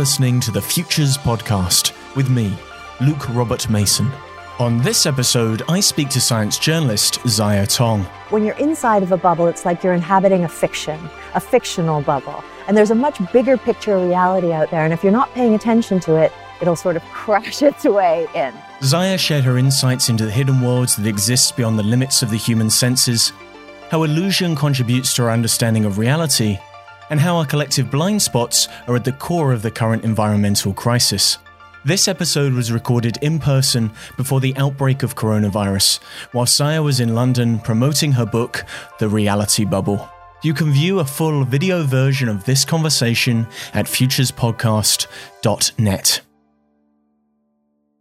listening to the Futures Podcast with me, Luke Robert Mason. On this episode, I speak to science journalist Ziya Tong. When you're inside of a bubble, it's like you're inhabiting a fiction, a fictional bubble. And there's a much bigger picture of reality out there. And if you're not paying attention to it, it'll sort of crash its way in. Ziya shared her insights into the hidden worlds that exist beyond the limits of the human senses, how illusion contributes to our understanding of reality, and how our collective blind spots are at the core of the current environmental crisis. This episode was recorded in person before the outbreak of coronavirus, while Ziya was in London promoting her book, The Reality Bubble. You can view a full video version of this conversation at futurespodcast.net.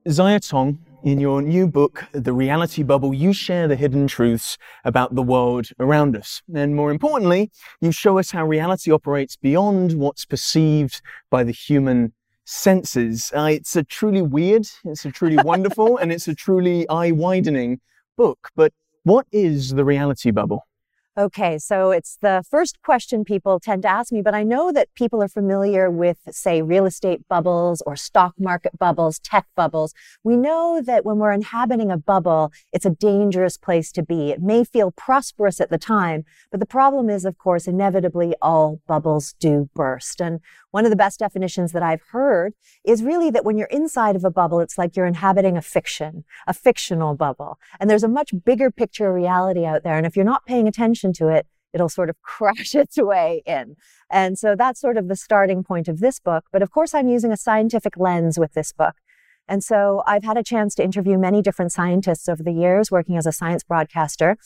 Ziya Tong, in your new book, The Reality Bubble, you share the hidden truths about the world around us. And more importantly, you show us how reality operates beyond what's perceived by the human senses. Uh, it's a truly weird, it's a truly wonderful, and it's a truly eye widening book. But what is the reality bubble? Okay, so it's the first question people tend to ask me, but I know that people are familiar with, say, real estate bubbles or stock market bubbles, tech bubbles. We know that when we're inhabiting a bubble, it's a dangerous place to be. It may feel prosperous at the time, but the problem is, of course, inevitably all bubbles do burst. And one of the best definitions that I've heard is really that when you're inside of a bubble, it's like you're inhabiting a fiction, a fictional bubble. And there's a much bigger picture of reality out there. And if you're not paying attention to it, it'll sort of crash its way in. And so that's sort of the starting point of this book. But of course, I'm using a scientific lens with this book. And so I've had a chance to interview many different scientists over the years working as a science broadcaster.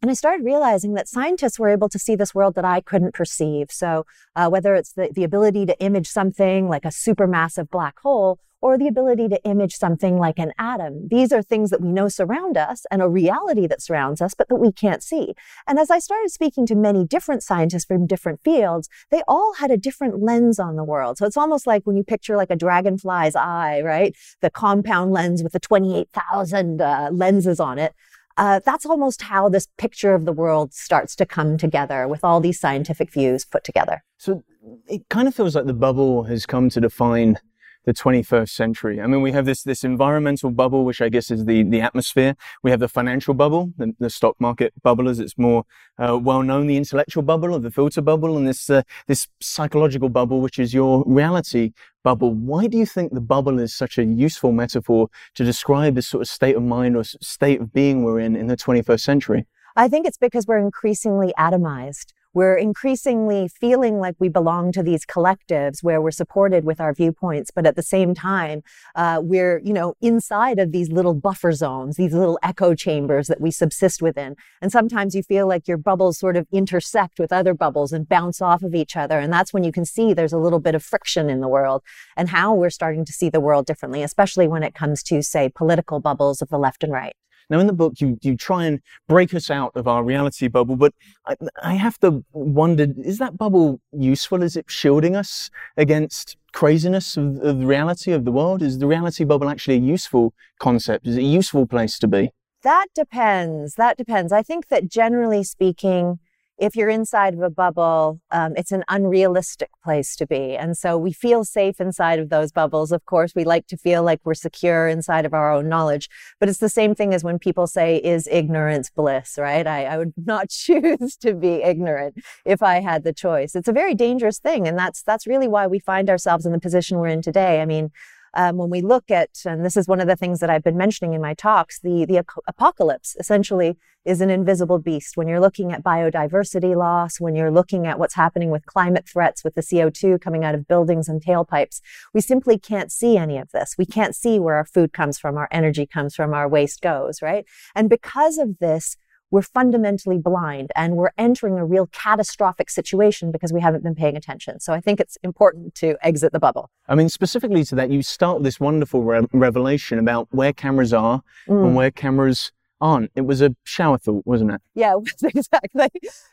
And I started realizing that scientists were able to see this world that I couldn't perceive. So, uh, whether it's the, the ability to image something like a supermassive black hole or the ability to image something like an atom, these are things that we know surround us and a reality that surrounds us, but that we can't see. And as I started speaking to many different scientists from different fields, they all had a different lens on the world. So, it's almost like when you picture like a dragonfly's eye, right? The compound lens with the 28,000 uh, lenses on it uh, that's almost how this picture of the world starts to come together with all these scientific views put together. So it kind of feels like the bubble has come to define the 21st century. I mean, we have this, this environmental bubble, which I guess is the, the atmosphere. We have the financial bubble, the, the stock market bubble, as it's more uh, well known, the intellectual bubble or the filter bubble, and this, uh, this psychological bubble, which is your reality bubble. Why do you think the bubble is such a useful metaphor to describe this sort of state of mind or state of being we're in in the 21st century? I think it's because we're increasingly atomized we're increasingly feeling like we belong to these collectives where we're supported with our viewpoints, but at the same time, uh, we're, you know, inside of these little buffer zones, these little echo chambers that we subsist within. And sometimes you feel like your bubbles sort of intersect with other bubbles and bounce off of each other. And that's when you can see there's a little bit of friction in the world and how we're starting to see the world differently, especially when it comes to, say, political bubbles of the left and right. Now, in the book, you, you try and break us out of our reality bubble, but I, I have to wonder, is that bubble useful? Is it shielding us against craziness of, of the reality of the world? Is the reality bubble actually a useful concept? Is it a useful place to be? That depends. That depends. I think that generally speaking, if you're inside of a bubble, um, it's an unrealistic place to be. And so we feel safe inside of those bubbles. Of course, we like to feel like we're secure inside of our own knowledge. But it's the same thing as when people say, is ignorance bliss, right? I, I would not choose to be ignorant if I had the choice. It's a very dangerous thing. And that's, that's really why we find ourselves in the position we're in today. I mean, um, when we look at, and this is one of the things that I've been mentioning in my talks, the, the apocalypse essentially is an invisible beast. When you're looking at biodiversity loss, when you're looking at what's happening with climate threats, with the CO2 coming out of buildings and tailpipes, we simply can't see any of this. We can't see where our food comes from, our energy comes from, our waste goes, right? And because of this, we're fundamentally blind and we're entering a real catastrophic situation because we haven't been paying attention. So I think it's important to exit the bubble. I mean, specifically to that, you start with this wonderful re- revelation about where cameras are mm. and where cameras aren't. It was a shower thought, wasn't it? Yeah, exactly.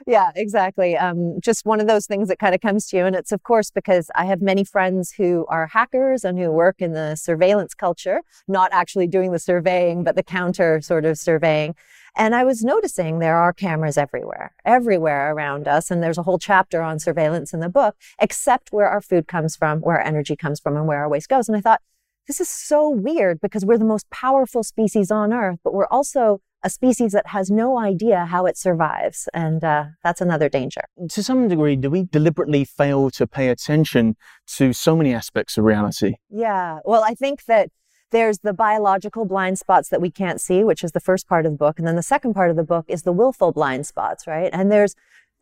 Yeah, exactly. Um, just one of those things that kind of comes to you. And it's, of course, because I have many friends who are hackers and who work in the surveillance culture, not actually doing the surveying, but the counter sort of surveying. And I was noticing there are cameras everywhere, everywhere around us. And there's a whole chapter on surveillance in the book, except where our food comes from, where our energy comes from, and where our waste goes. And I thought, this is so weird because we're the most powerful species on earth, but we're also a species that has no idea how it survives. And uh, that's another danger. To some degree, do we deliberately fail to pay attention to so many aspects of reality? Yeah. Well, I think that there's the biological blind spots that we can't see, which is the first part of the book. And then the second part of the book is the willful blind spots, right? And there's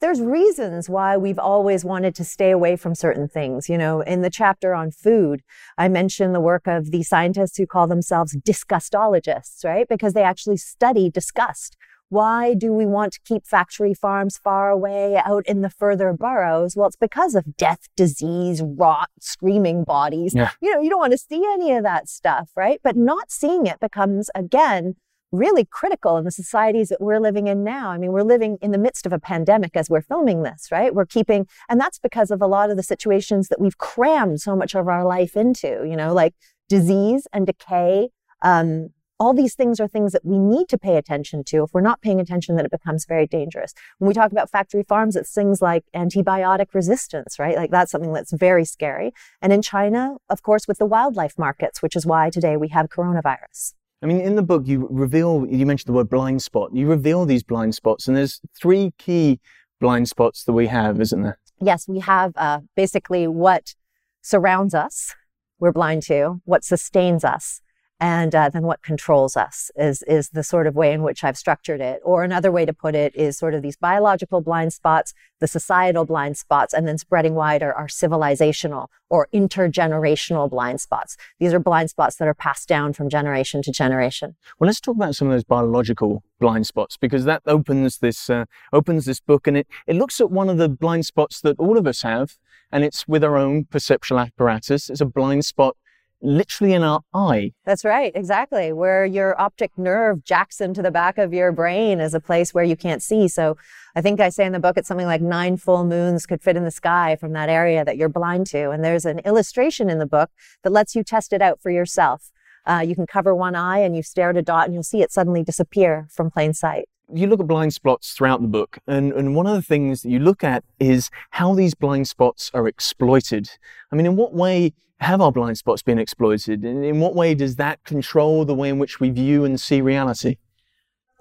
there's reasons why we've always wanted to stay away from certain things. You know, in the chapter on food, I mentioned the work of the scientists who call themselves disgustologists, right? Because they actually study disgust. Why do we want to keep factory farms far away out in the further boroughs? Well, it's because of death, disease, rot, screaming bodies. Yeah. You know, you don't want to see any of that stuff, right? But not seeing it becomes, again, really critical in the societies that we're living in now. I mean, we're living in the midst of a pandemic as we're filming this, right? We're keeping, and that's because of a lot of the situations that we've crammed so much of our life into, you know, like disease and decay. Um, all these things are things that we need to pay attention to. If we're not paying attention, then it becomes very dangerous. When we talk about factory farms, it's things like antibiotic resistance, right? Like that's something that's very scary. And in China, of course, with the wildlife markets, which is why today we have coronavirus. I mean, in the book, you reveal, you mentioned the word blind spot. You reveal these blind spots, and there's three key blind spots that we have, isn't there? Yes, we have uh, basically what surrounds us, we're blind to, what sustains us, and uh, then what controls us is is the sort of way in which I've structured it. Or another way to put it is sort of these biological blind spots, the societal blind spots, and then spreading wider are civilizational or intergenerational blind spots. These are blind spots that are passed down from generation to generation. Well, let's talk about some of those biological blind spots because that opens this uh, opens this book, and it it looks at one of the blind spots that all of us have, and it's with our own perceptual apparatus. It's a blind spot literally in our eye. That's right, exactly. Where your optic nerve jacks into the back of your brain is a place where you can't see. So I think I say in the book it's something like nine full moons could fit in the sky from that area that you're blind to. And there's an illustration in the book that lets you test it out for yourself. Uh, you can cover one eye and you stare at a dot and you'll see it suddenly disappear from plain sight you look at blind spots throughout the book, and, and one of the things that you look at is how these blind spots are exploited. I mean, in what way have our blind spots been exploited? And in what way does that control the way in which we view and see reality?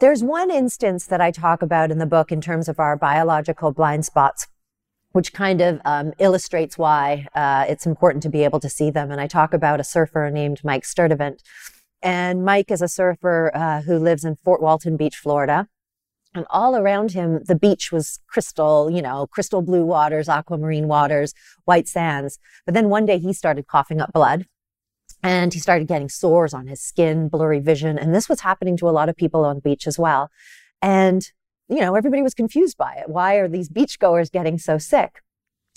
There's one instance that I talk about in the book in terms of our biological blind spots, which kind of um, illustrates why uh, it's important to be able to see them. And I talk about a surfer named Mike Sturtevant. And Mike is a surfer uh, who lives in Fort Walton Beach, Florida. And all around him, the beach was crystal, you know, crystal blue waters, aquamarine waters, white sands. But then one day he started coughing up blood and he started getting sores on his skin, blurry vision. And this was happening to a lot of people on the beach as well. And, you know, everybody was confused by it. Why are these beachgoers getting so sick?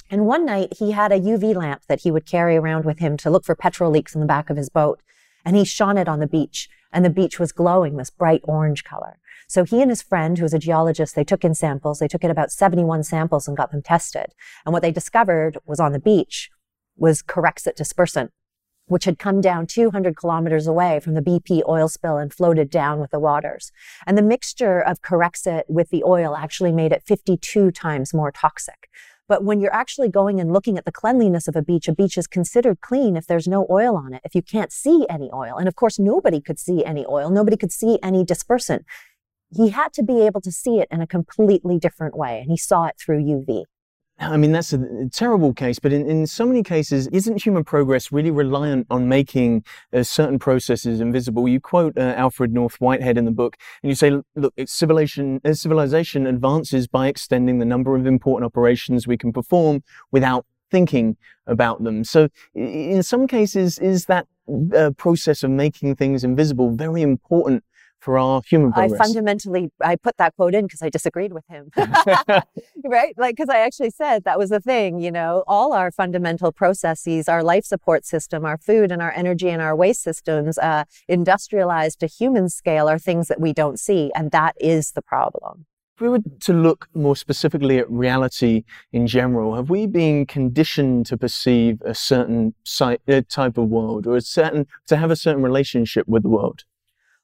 And one night he had a UV lamp that he would carry around with him to look for petrol leaks in the back of his boat. And he shone it on the beach and the beach was glowing this bright orange color. So he and his friend, who was a geologist, they took in samples. They took in about 71 samples and got them tested. And what they discovered was on the beach was Corexit dispersant, which had come down 200 kilometers away from the BP oil spill and floated down with the waters. And the mixture of Corexit with the oil actually made it 52 times more toxic. But when you're actually going and looking at the cleanliness of a beach, a beach is considered clean if there's no oil on it, if you can't see any oil. And of course, nobody could see any oil. Nobody could see any dispersant he had to be able to see it in a completely different way, and he saw it through UV. I mean, that's a terrible case, but in, in so many cases, isn't human progress really reliant on making uh, certain processes invisible? You quote uh, Alfred North Whitehead in the book, and you say, look, civilization, uh, civilization advances by extending the number of important operations we can perform without thinking about them. So in some cases, is that uh, process of making things invisible very important for our human progress. I fundamentally, I put that quote in because I disagreed with him, right? Like, because I actually said that was the thing, you know, all our fundamental processes, our life support system, our food and our energy and our waste systems, uh, industrialized to human scale are things that we don't see. And that is the problem. If we were to look more specifically at reality in general, have we been conditioned to perceive a certain type of world or a certain, to have a certain relationship with the world?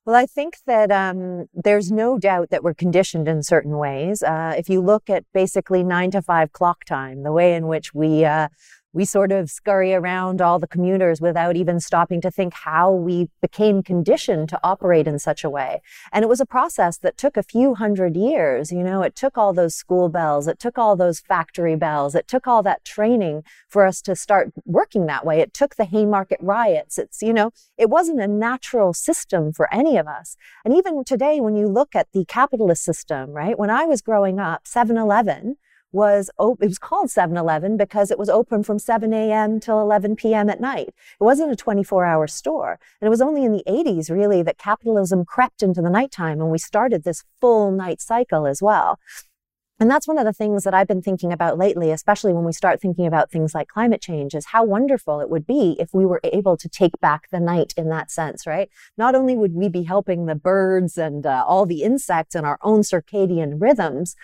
Well, I think that um, there's no doubt that we're conditioned in certain ways. Uh, if you look at basically nine to five clock time, the way in which we uh, we sort of scurry around all the commuters without even stopping to think how we became conditioned to operate in such a way. And it was a process that took a few hundred years. You know, it took all those school bells, it took all those factory bells, it took all that training for us to start working that way. It took the Haymarket riots. It's, you know, it wasn't a natural system for any of us. And even today, when you look at the capitalist system, right? When I was growing up, 7 Eleven, was op- it was called 7-Eleven because it was open from 7 a.m. till 11 p.m. at night. It wasn't a 24-hour store, and it was only in the 80s really that capitalism crept into the nighttime, and we started this full night cycle as well. And that's one of the things that I've been thinking about lately, especially when we start thinking about things like climate change, is how wonderful it would be if we were able to take back the night in that sense, right? Not only would we be helping the birds and uh, all the insects and our own circadian rhythms,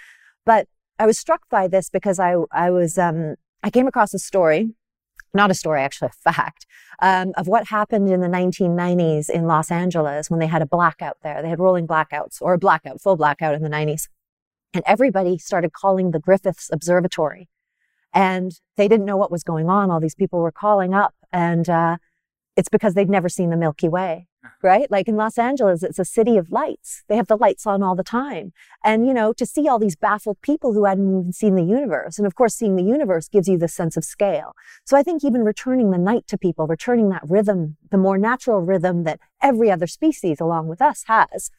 but I was struck by this because I, I was, um, I came across a story, not a story, actually a fact, um, of what happened in the 1990s in Los Angeles when they had a blackout there. They had rolling blackouts or a blackout, full blackout in the 90s. And everybody started calling the Griffiths Observatory. And they didn't know what was going on. All these people were calling up and, uh, it's because they'd never seen the Milky Way, right? Like in Los Angeles, it's a city of lights. They have the lights on all the time. And, you know, to see all these baffled people who hadn't even seen the universe. And of course, seeing the universe gives you the sense of scale. So I think even returning the night to people, returning that rhythm, the more natural rhythm that every other species along with us has,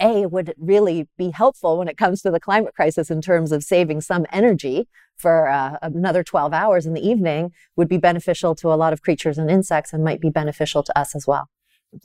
a, would really be helpful when it comes to the climate crisis in terms of saving some energy for uh, another 12 hours in the evening would be beneficial to a lot of creatures and insects and might be beneficial to us as well.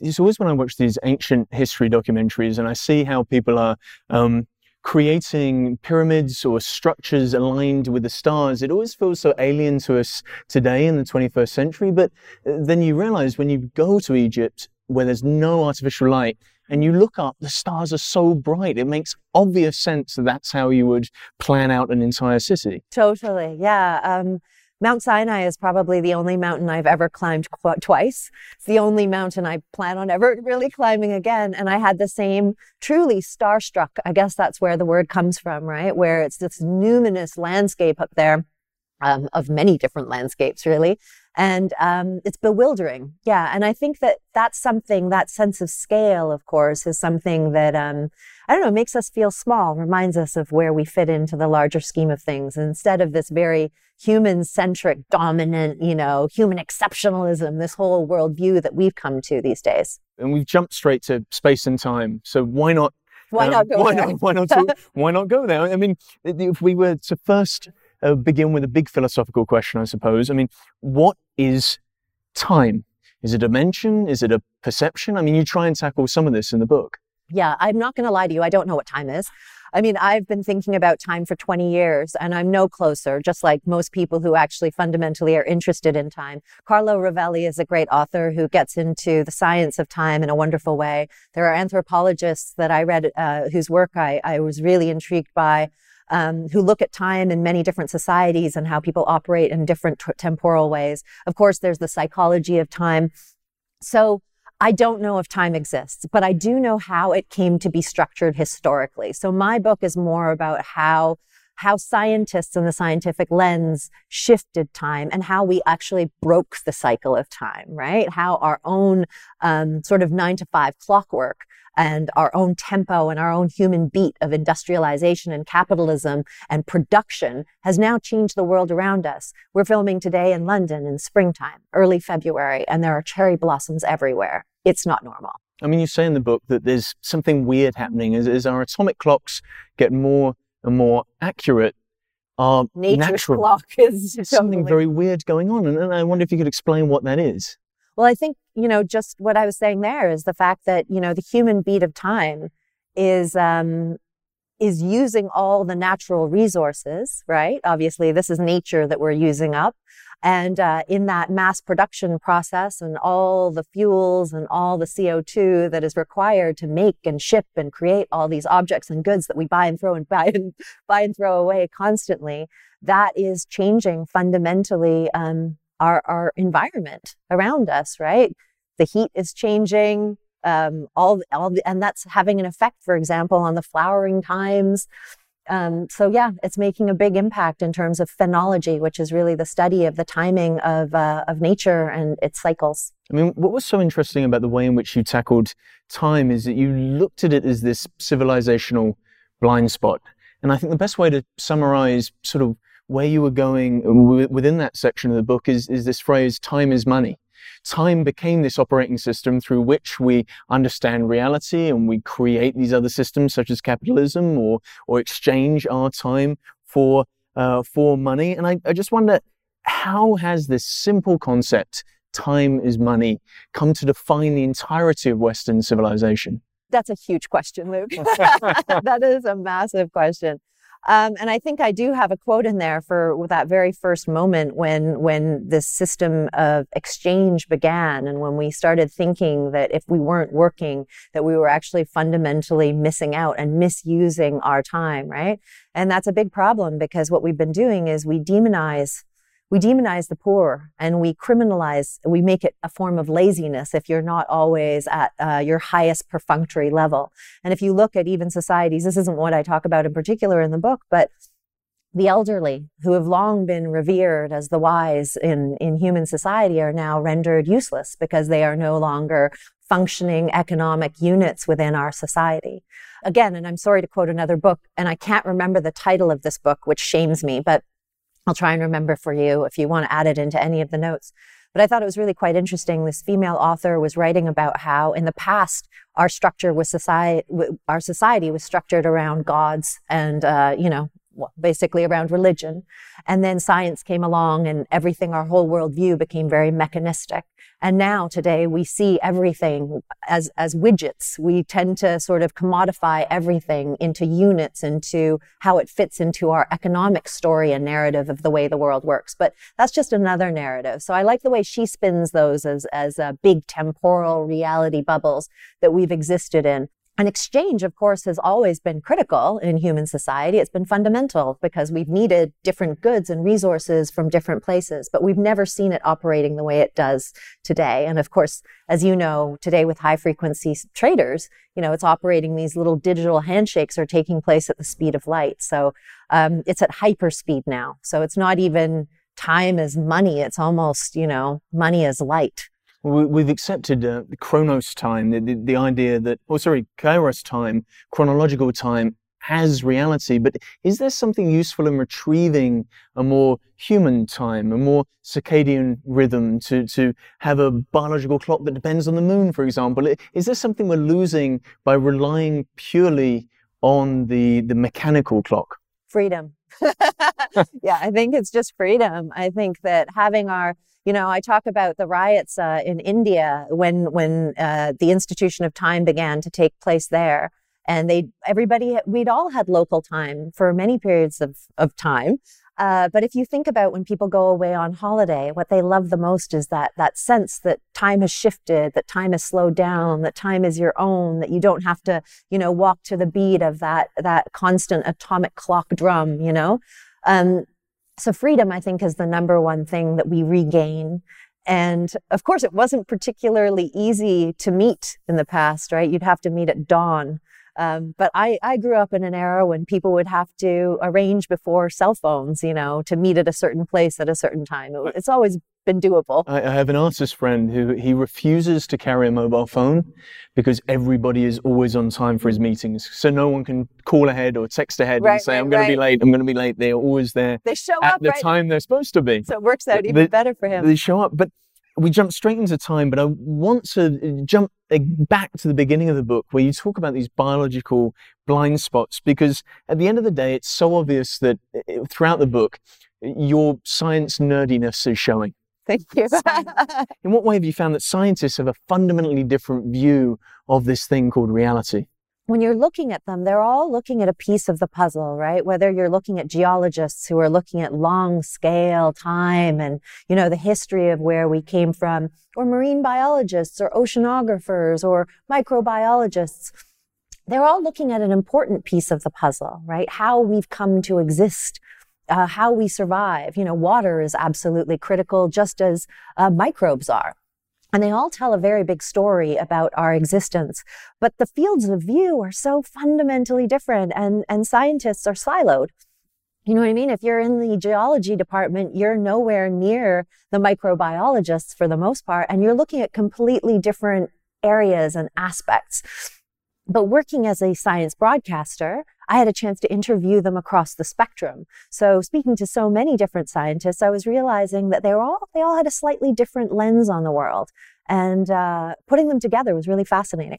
It's always when I watch these ancient history documentaries and I see how people are um, creating pyramids or structures aligned with the stars, it always feels so alien to us today in the 21st century. But uh, then you realize when you go to Egypt, where there's no artificial light, and you look up, the stars are so bright. It makes obvious sense that that's how you would plan out an entire city. Totally. Yeah. Um, Mount Sinai is probably the only mountain I've ever climbed qu- twice. It's the only mountain I plan on ever really climbing again. And I had the same truly starstruck. I guess that's where the word comes from, right? Where it's this numinous landscape up there um, of many different landscapes, really. And um, it's bewildering. Yeah. And I think that that's something, that sense of scale, of course, is something that, um, I don't know, makes us feel small, reminds us of where we fit into the larger scheme of things. And instead of this very human centric, dominant, you know, human exceptionalism, this whole worldview that we've come to these days. And we've jumped straight to space and time. So why not? Why um, not go why there? Not, why, not why not go there? I mean, if we were to first uh, begin with a big philosophical question, I suppose. I mean, what is time? Is it a dimension? Is it a perception? I mean, you try and tackle some of this in the book. Yeah, I'm not going to lie to you. I don't know what time is. I mean, I've been thinking about time for 20 years and I'm no closer, just like most people who actually fundamentally are interested in time. Carlo Rovelli is a great author who gets into the science of time in a wonderful way. There are anthropologists that I read uh, whose work I, I was really intrigued by um, who look at time in many different societies and how people operate in different t- temporal ways. Of course, there's the psychology of time. So I don't know if time exists, but I do know how it came to be structured historically. So my book is more about how how scientists and the scientific lens shifted time and how we actually broke the cycle of time, right? How our own um, sort of nine to five clockwork and our own tempo and our own human beat of industrialization and capitalism and production has now changed the world around us. We're filming today in London in springtime, early February, and there are cherry blossoms everywhere. It's not normal. I mean, you say in the book that there's something weird happening as, as our atomic clocks get more and more accurate. Our nature's natural, clock is something totally- very weird going on. And, and I wonder if you could explain what that is. Well, I think, you know, just what I was saying there is the fact that, you know, the human beat of time is, um, is using all the natural resources, right? Obviously, this is nature that we're using up. And uh, in that mass production process and all the fuels and all the CO2 that is required to make and ship and create all these objects and goods that we buy and throw and buy and buy and throw away constantly, that is changing fundamentally um, our, our environment around us, right? The heat is changing. um, all, all and that's having an effect, for example, on the flowering times. Um, so yeah, it's making a big impact in terms of phenology, which is really the study of the timing of uh, of nature and its cycles. I mean, what was so interesting about the way in which you tackled time is that you looked at it as this civilizational blind spot, and I think the best way to summarize sort of where you were going within that section of the book is is this phrase "time is money." Time became this operating system through which we understand reality and we create these other systems such as capitalism or, or exchange our time for, uh, for money. And I, I just wonder, how has this simple concept, time is money, come to define the entirety of Western civilization? That's a huge question, Luke. that is a massive question. Um, and I think I do have a quote in there for that very first moment when when this system of exchange began, and when we started thinking that if we weren't working, that we were actually fundamentally missing out and misusing our time, right? And that's a big problem because what we've been doing is we demonize we demonize the poor and we criminalize, we make it a form of laziness if you're not always at uh, your highest perfunctory level. And if you look at even societies, this isn't what I talk about in particular in the book, but the elderly who have long been revered as the wise in, in human society are now rendered useless because they are no longer functioning economic units within our society. Again, and I'm sorry to quote another book, and I can't remember the title of this book, which shames me, but I'll try and remember for you if you want to add it into any of the notes. But I thought it was really quite interesting. This female author was writing about how in the past our structure was society, our society was structured around gods and, uh, you know, basically around religion. And then science came along and everything, our whole worldview became very mechanistic. And now today we see everything as, as widgets. We tend to sort of commodify everything into units, into how it fits into our economic story and narrative of the way the world works. But that's just another narrative. So I like the way she spins those as, as uh, big temporal reality bubbles that we've existed in. And exchange, of course, has always been critical in human society. It's been fundamental because we've needed different goods and resources from different places, but we've never seen it operating the way it does today. And of course, as you know, today with high frequency traders, you know, it's operating these little digital handshakes are taking place at the speed of light. So um, it's at hyper speed now. So it's not even time as money. It's almost, you know, money as light. We've accepted uh, chronos time, the, the, the, idea that, oh, sorry, kairos time, chronological time has reality, but is there something useful in retrieving a more human time, a more circadian rhythm to, to have a biological clock that depends on the moon, for example? Is there something we're losing by relying purely on the, the mechanical clock? Freedom. yeah, I think it's just freedom. I think that having our you know, I talk about the riots uh, in India when when uh, the institution of time began to take place there, and they everybody we'd all had local time for many periods of of time. Uh, but if you think about when people go away on holiday, what they love the most is that that sense that time has shifted, that time has slowed down, that time is your own, that you don't have to, you know, walk to the beat of that that constant atomic clock drum. You know, um, so freedom, I think, is the number one thing that we regain. And of course, it wasn't particularly easy to meet in the past, right? You'd have to meet at dawn. Um, but I, I grew up in an era when people would have to arrange before cell phones, you know, to meet at a certain place at a certain time. It, it's always been doable. I, I have an artist friend who he refuses to carry a mobile phone because everybody is always on time for his meetings. So no one can call ahead or text ahead right, and say, right, I'm going right. to be late, I'm going to be late. They're always there. They show up at up the time they're supposed to be. So it works out even better for him. They show up. But we jump straight into time, but I want to jump back to the beginning of the book where you talk about these biological blind spots because at the end of the day, it's so obvious that eh, throughout the book, your science nerdiness is showing. Thank you. in what way have you found that scientists have a fundamentally different view of this thing called reality? When you're looking at them, they're all looking at a piece of the puzzle, right? Whether you're looking at geologists who are looking at long scale time and, you know, the history of where we came from, or marine biologists or oceanographers or microbiologists, they're all looking at an important piece of the puzzle, right? How we've come to exist uh, how we survive. You know, water is absolutely critical, just as uh, microbes are. And they all tell a very big story about our existence. But the fields of view are so fundamentally different and, and scientists are siloed. You know what I mean? If you're in the geology department, you're nowhere near the microbiologists for the most part, and you're looking at completely different areas and aspects. But working as a science broadcaster, I had a chance to interview them across the spectrum. So speaking to so many different scientists, I was realizing that they were all they all had a slightly different lens on the world, and uh, putting them together was really fascinating.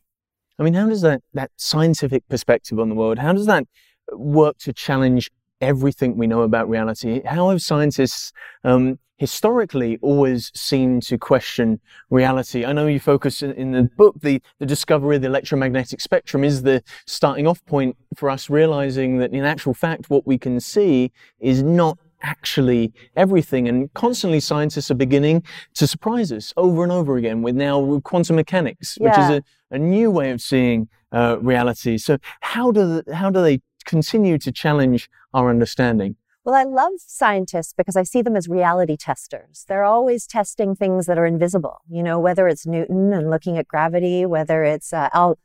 I mean, how does that that scientific perspective on the world? How does that work to challenge everything we know about reality? How have scientists um, historically always seemed to question reality. I know you focus in, in, the book, the, the discovery of the electromagnetic spectrum is the starting off point for us realizing that in actual fact, what we can see is not actually everything. And constantly scientists are beginning to surprise us over and over again with now with quantum mechanics, which is a, a, new way of seeing uh, reality. So how do, the, how do they continue to challenge our understanding? Well, I love scientists because I see them as reality testers. They're always testing things that are invisible, you know, whether it's Newton and looking at gravity, whether it's uh, Al-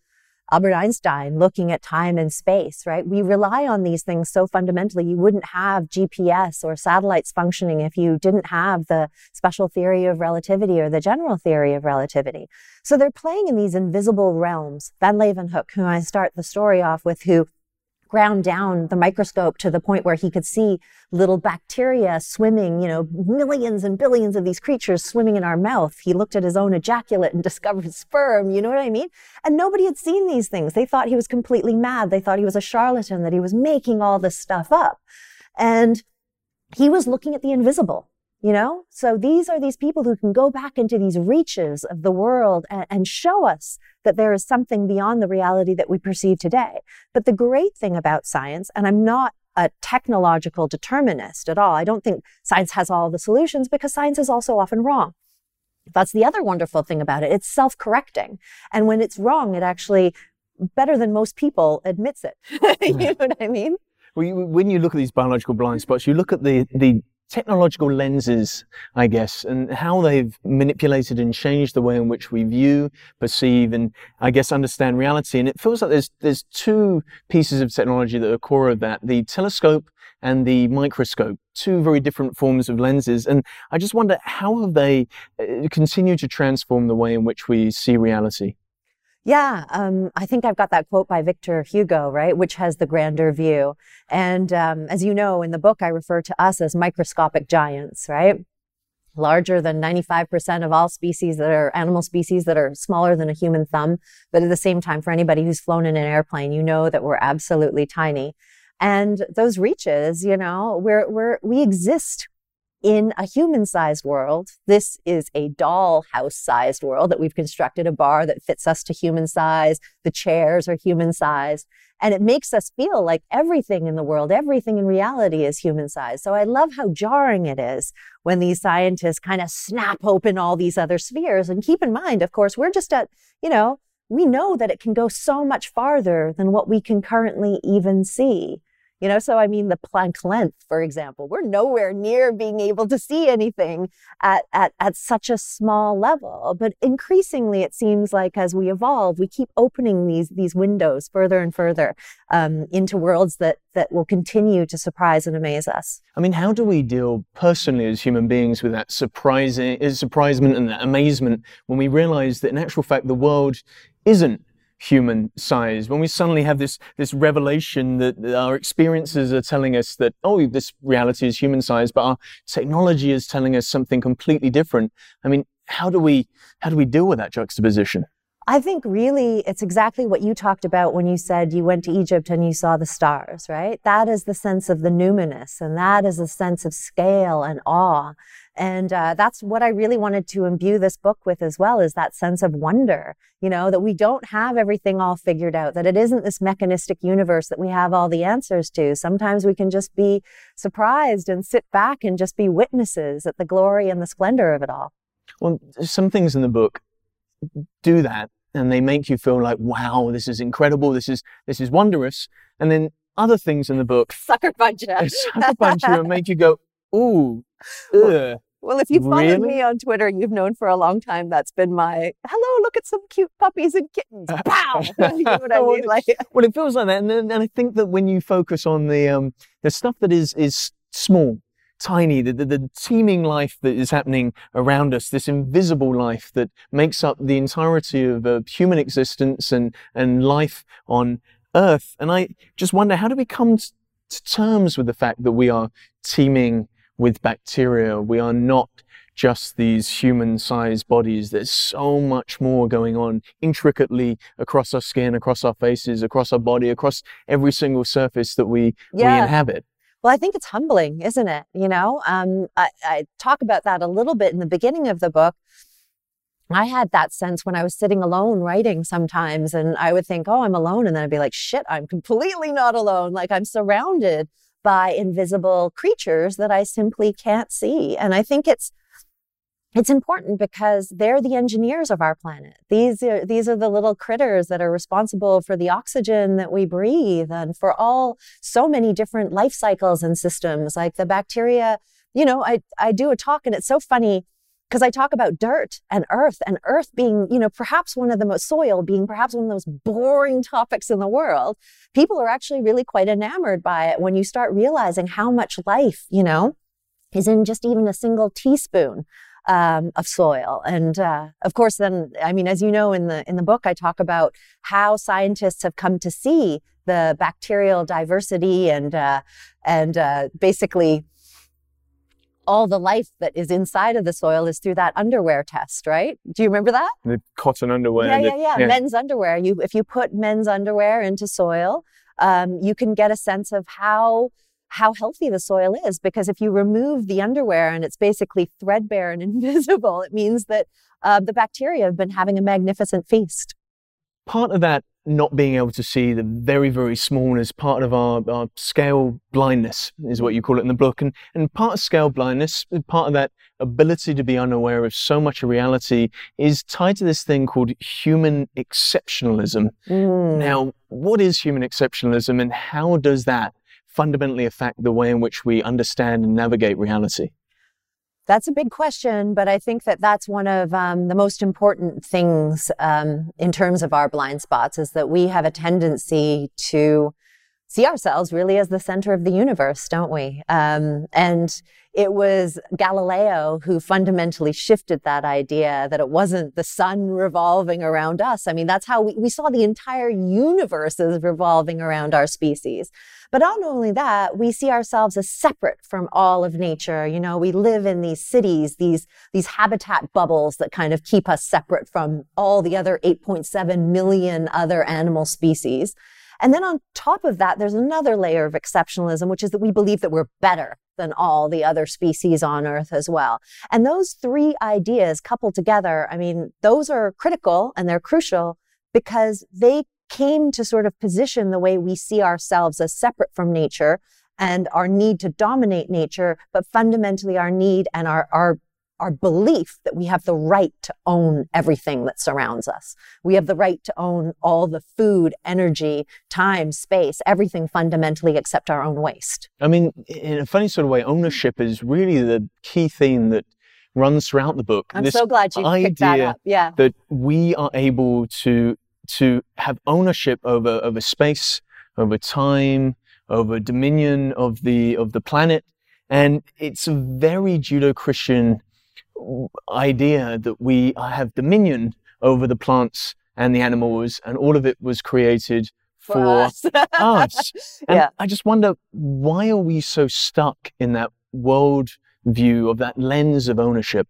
Albert Einstein looking at time and space, right? We rely on these things so fundamentally. You wouldn't have GPS or satellites functioning if you didn't have the special theory of relativity or the general theory of relativity. So they're playing in these invisible realms. Van Leeuwenhoek, who I start the story off with, who ground down the microscope to the point where he could see little bacteria swimming, you know, millions and billions of these creatures swimming in our mouth. He looked at his own ejaculate and discovered sperm, you know what I mean? And nobody had seen these things. They thought he was completely mad. They thought he was a charlatan, that he was making all this stuff up. And he was looking at the invisible you know? So these are these people who can go back into these reaches of the world and, and, show us that there is something beyond the reality that we perceive today. But the great thing about science and i'm not a technological determinist at all i don't think science has all the solutions because science is also often wrong. That's the other wonderful thing about it. It's self-correcting. And when it's wrong it actually better than most people admits it. You know what i mean? Well, you, when you look at these biological blind spots, you look at the, the technological lenses, I guess, and how they've manipulated and changed the way in which we view, perceive, and I guess understand reality. And it feels like there's there's two pieces of technology that are core of that: the telescope and the microscope. Two very different forms of lenses. And I just wonder how have they uh, continued to transform the way in which we see reality. Yeah, um, I think I've got that quote by Victor Hugo, right, which has the grander view. And um, as you know, in the book, I refer to us as microscopic giants, right? Larger than 95% of all species that are animal species that are smaller than a human thumb. But at the same time, for anybody who's flown in an airplane, you know that we're absolutely tiny. And those reaches, you know, we're, we're, we exist in a human sized world, this is a dollhouse sized world that we've constructed a bar that fits us to human size. The chairs are human sized. And it makes us feel like everything in the world, everything in reality is human sized. So I love how jarring it is when these scientists kind of snap open all these other spheres. And keep in mind, of course, we're just at, you know, we know that it can go so much farther than what we can currently even see. You know, so I mean, the Planck length, for example, we're nowhere near being able to see anything at, at, at such a small level. But increasingly, it seems like as we evolve, we keep opening these, these windows further and further um, into worlds that, that will continue to surprise and amaze us. I mean, how do we deal personally as human beings with that surprising, surprisement and that amazement when we realize that in actual fact, the world isn't human size when we suddenly have this this revelation that our experiences are telling us that oh this reality is human size but our technology is telling us something completely different i mean how do we how do we deal with that juxtaposition I think really it's exactly what you talked about when you said you went to Egypt and you saw the stars, right? That is the sense of the numinous and that is a sense of scale and awe. And uh, that's what I really wanted to imbue this book with as well is that sense of wonder, you know, that we don't have everything all figured out, that it isn't this mechanistic universe that we have all the answers to. Sometimes we can just be surprised and sit back and just be witnesses at the glory and the splendor of it all. Well, some things in the book do that and they make you feel like, wow, this is incredible. This is, this is wondrous. And then other things in the book sucker punch you, sucker punch you and make you go, ooh, ugh. Well, if you've followed Really? me on Twitter, you've known for a long time that's been my hello, look at some cute puppies and kittens. Pow! you know what I mean? Like, Well, it feels like that, and, then- and I think that when you focus on the um, the stuff that is is small, tiny, the, the the teeming life that is happening around us, this invisible life that makes up the entirety of uh, human existence and and life on Earth, and I just wonder how do we come to terms with the fact that we are teeming with bacteria? We are not just these human sized bodies. There's so much more going on intricately across our skin, across our faces, across our body, across every single surface that we, yeah. we inhabit. Well, I think it's humbling, isn't it? You know, um, I, I talk about that a little bit in the beginning of the book. I had that sense when I was sitting alone writing sometimes, and I would think, oh, I'm alone. And then I'd be like, shit, I'm completely not alone. Like I'm surrounded by invisible creatures that I simply can't see. And I think it's, it's important because they're the engineers of our planet. These are these are the little critters that are responsible for the oxygen that we breathe and for all so many different life cycles and systems like the bacteria. You know, I I do a talk and it's so funny because I talk about dirt and earth and earth being, you know, perhaps one of the most soil being perhaps one of the most boring topics in the world. People are actually really quite enamored by it when you start realizing how much life, you know, is in just even a single teaspoon um, of soil. And uh, of course, then I mean, as you know in the in the book, I talk about how scientists have come to see the bacterial diversity and uh, and uh, basically all the life that is inside of the soil is through that underwear test, right? Do you remember that? The cotton underwear. yeah, the- yeah, yeah, Men's underwear. You if you put men's underwear into soil, um, you can get a sense of how how healthy the soil is because if you remove the underwear and it's basically threadbare and invisible, it means that uh, the bacteria have been having a magnificent feast. part of that not being able to see the very, very small is part of our, our scale blindness, is what you call it in the book. And, and part of scale blindness, part of that ability to be unaware of so much of reality is tied to this thing called human exceptionalism. Mm. Now, what is human exceptionalism and how does that fundamentally affect the way in which we understand and navigate reality? That's a big question, but I think that that's one of um, the most important things um, in terms of our blind spots is that we have a tendency to see ourselves really as the center of the universe, don't we? Um, and it was Galileo who fundamentally shifted that idea that it wasn't the sun revolving around us. I mean, that's how we, we saw the entire universe as revolving around our species. But not only that, we see ourselves as separate from all of nature. You know, we live in these cities, these, these habitat bubbles that kind of keep us separate from all the other 8.7 million other animal species. And then on top of that, there's another layer of exceptionalism, which is that we believe that we're better than all the other species on Earth as well. And those three ideas coupled together, I mean, those are critical and they're crucial because they came to sort of position the way we see ourselves as separate from nature and our need to dominate nature, but fundamentally our need and our, our our belief that we have the right to own everything that surrounds us. We have the right to own all the food, energy, time, space, everything fundamentally except our own waste. I mean, in a funny sort of way, ownership is really the key theme that runs throughout the book. I'm This so glad you picked that up. Yeah. that we are able to to have ownership over over space, over time, over dominion of the of the planet, and it's a very Judeo-Christian idea that we have dominion over the plants and the animals, and all of it was created for, us. us. And Yeah. I just wonder why are we so stuck in that world view of that lens of ownership?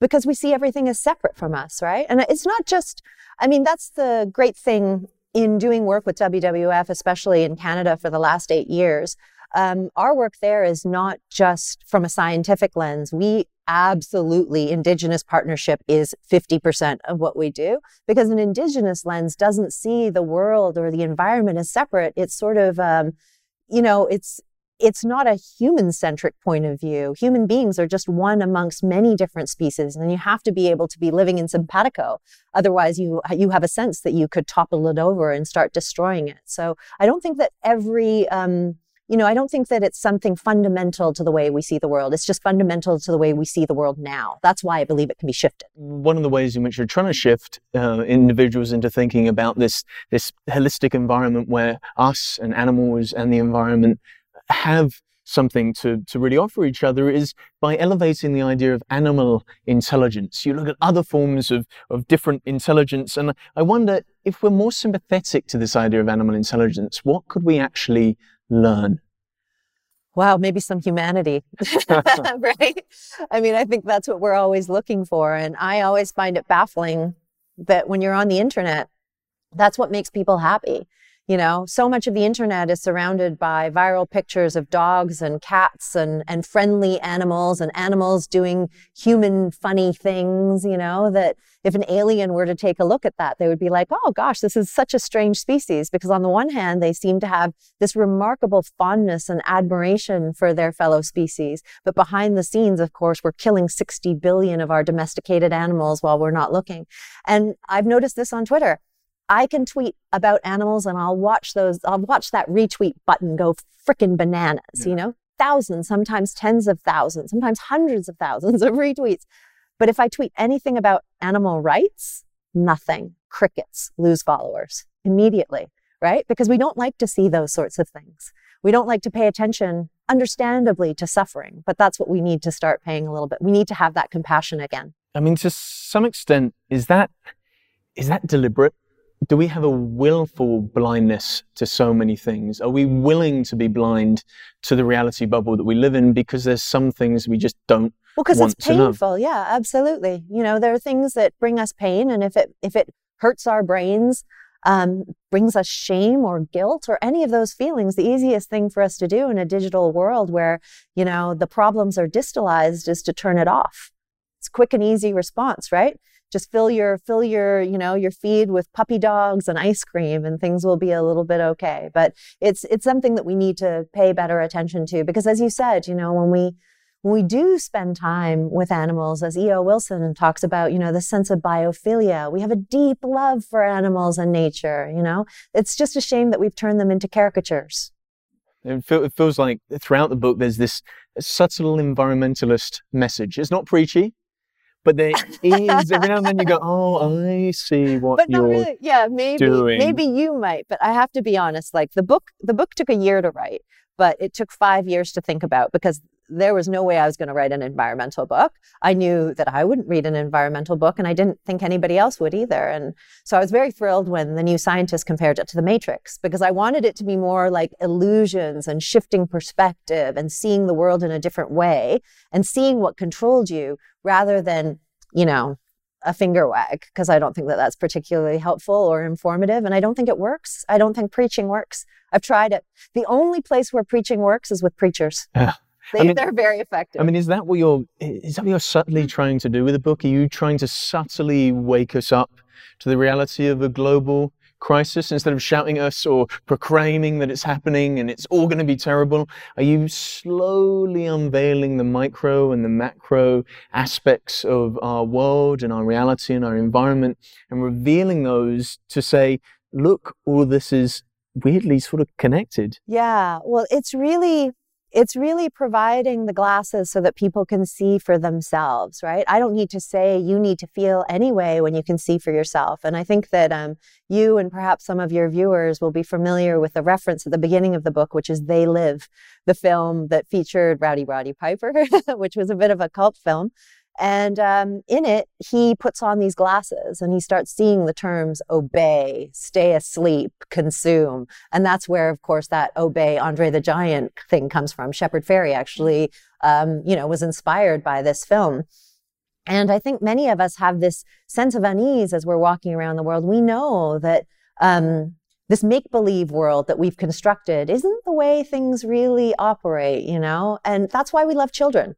Because we see everything as separate from us, right? And it's not just, I mean, that's the great thing in doing work with WWF, especially in Canada for the last eight years. Um, our work there is not just from a scientific lens. We absolutely, Indigenous partnership is 50% of what we do because an Indigenous lens doesn't see the world or the environment as separate. It's sort of, um, you know, it's, it's not a human centric point of view. Human beings are just one amongst many different species, and you have to be able to be living in simpatico. Otherwise, you you have a sense that you could topple it over and start destroying it. So I don't think that every um, you know, I don't think that it's something fundamental to the way we see the world. It's just fundamental to the way we see the world now. That's why I believe it can be shifted. One of the ways in which you're trying to shift uh, individuals into thinking about this this holistic environment where us and animals and the environment have something to, to really offer each other is by elevating the idea of animal intelligence. You look at other forms of, of different intelligence, and I wonder if we're more sympathetic to this idea of animal intelligence, what could we actually learn? Wow, maybe some humanity, right? I mean, I think that's what we're always looking for. And I always find it baffling that when you're on the internet, that's what makes people happy. You know, so much of the internet is surrounded by viral pictures of dogs and cats and, and friendly animals and animals doing human funny things, you know, that if an alien were to take a look at that, they would be like, oh gosh, this is such a strange species. Because on the one hand, they seem to have this remarkable fondness and admiration for their fellow species. But behind the scenes, of course, we're killing 60 billion of our domesticated animals while we're not looking. And I've noticed this on Twitter. I can tweet about animals and I'll watch those, I'll watch that retweet button go freaking bananas, yeah. you know, thousands, sometimes tens of thousands, sometimes hundreds of thousands of retweets. But if I tweet anything about animal rights, nothing. Crickets lose followers immediately, right? Because we don't like to see those sorts of things. We don't like to pay attention, understandably, to suffering, but that's what we need to start paying a little bit. We need to have that compassion again. I mean, to some extent, is that is that deliberate? Do we have a willful blindness to so many things? Are we willing to be blind to the reality bubble that we live in because there's some things we just don't well, because it's painful. Yeah, absolutely. You know, there are things that bring us pain, and if it if it hurts our brains, um, brings us shame or guilt or any of those feelings, the easiest thing for us to do in a digital world where you know the problems are distalized is to turn it off. It's a quick and easy response, right? Just fill your fill your you know your feed with puppy dogs and ice cream and things will be a little bit okay. But it's it's something that we need to pay better attention to because as you said you know when we when we do spend time with animals as E.O. Wilson talks about you know the sense of biophilia we have a deep love for animals and nature you know? It's just a shame that we've turned them into caricatures. It feels like throughout the book there's this subtle environmentalist message. It's not preachy but there is every now and then you go, oh, I see what but you're really. Yeah, maybe doing. maybe you might, but I have to be honest. Like the book, the book took a year to write, but it took five years to think about because there was no way I was going to write an environmental book. I knew that I wouldn't read an environmental book, and I didn't think anybody else would either. And so I was very thrilled when the New Scientist compared it to The Matrix because I wanted it to be more like illusions and shifting perspective and seeing the world in a different way and seeing what controlled you rather than, you know, a finger wag because I don't think that that's particularly helpful or informative. And I don't think it works. I don't think preaching works. I've tried it. The only place where preaching works is with preachers. Yeah. They, I mean, they're very effective. I mean, is that what you're is that what you're subtly mm. trying to do with the book? Are you trying to subtly wake us up to the reality of a global crisis instead of shouting us or proclaiming that it's happening and it's all going to be terrible? Are you slowly unveiling the micro and the macro aspects of our world and our reality and our environment and revealing those to say, look, all this is weirdly sort of connected? Yeah. Well, it's really it's really providing the glasses so that people can see for themselves, right? I don't need to say you need to feel anyway when you can see for yourself. And I think that um, you and perhaps some of your viewers will be familiar with the reference at the beginning of the book, which is They Live, the film that featured Rowdy Roddy Piper, which was a bit of a cult film. And um, in it, he puts on these glasses and he starts seeing the terms obey, stay asleep, consume. And that's where, of course, that obey Andre the Giant thing comes from. Shepard Fairey actually, um, you know, was inspired by this film. And I think many of us have this sense of unease as we're walking around the world. We know that um, this make believe world that we've constructed isn't the way things really operate, you know? And that's why we love children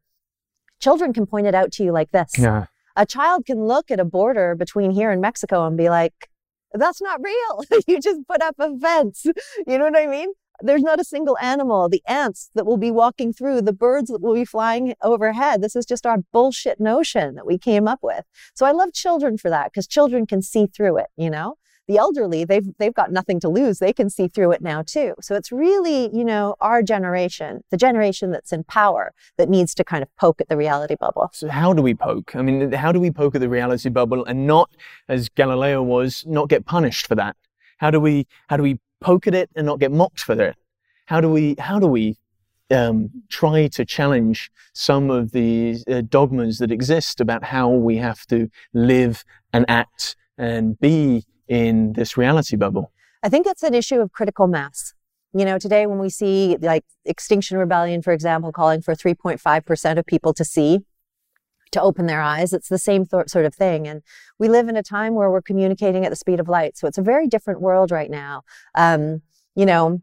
children can point it out to you like this. Yeah. A child can look at a border between here and Mexico and be like, that's not real. you just put up a fence. You know what I mean? There's not a single animal, the ants that will be walking through, the birds that will be flying overhead. This is just our bullshit notion that we came up with. So I love children for that because children can see through it, you know? The elderly, they've they've got nothing to lose. They can see through it now too. So it's really, you know, our generation, the generation that's in power that needs to kind of poke at the reality bubble. So how do we poke? I mean, how do we poke at the reality bubble and not, as Galileo was, not get punished for that? How do we how do we poke at it and not get mocked for it? How do we how do we um, try to challenge some of the uh, dogmas that exist about how we have to live and act and be in this reality bubble? I think it's an issue of critical mass. You know, today when we see like Extinction Rebellion, for example, calling for 3.5% of people to see, to open their eyes, it's the same th- sort of thing. And we live in a time where we're communicating at the speed of light. So it's a very different world right now. Um, you know,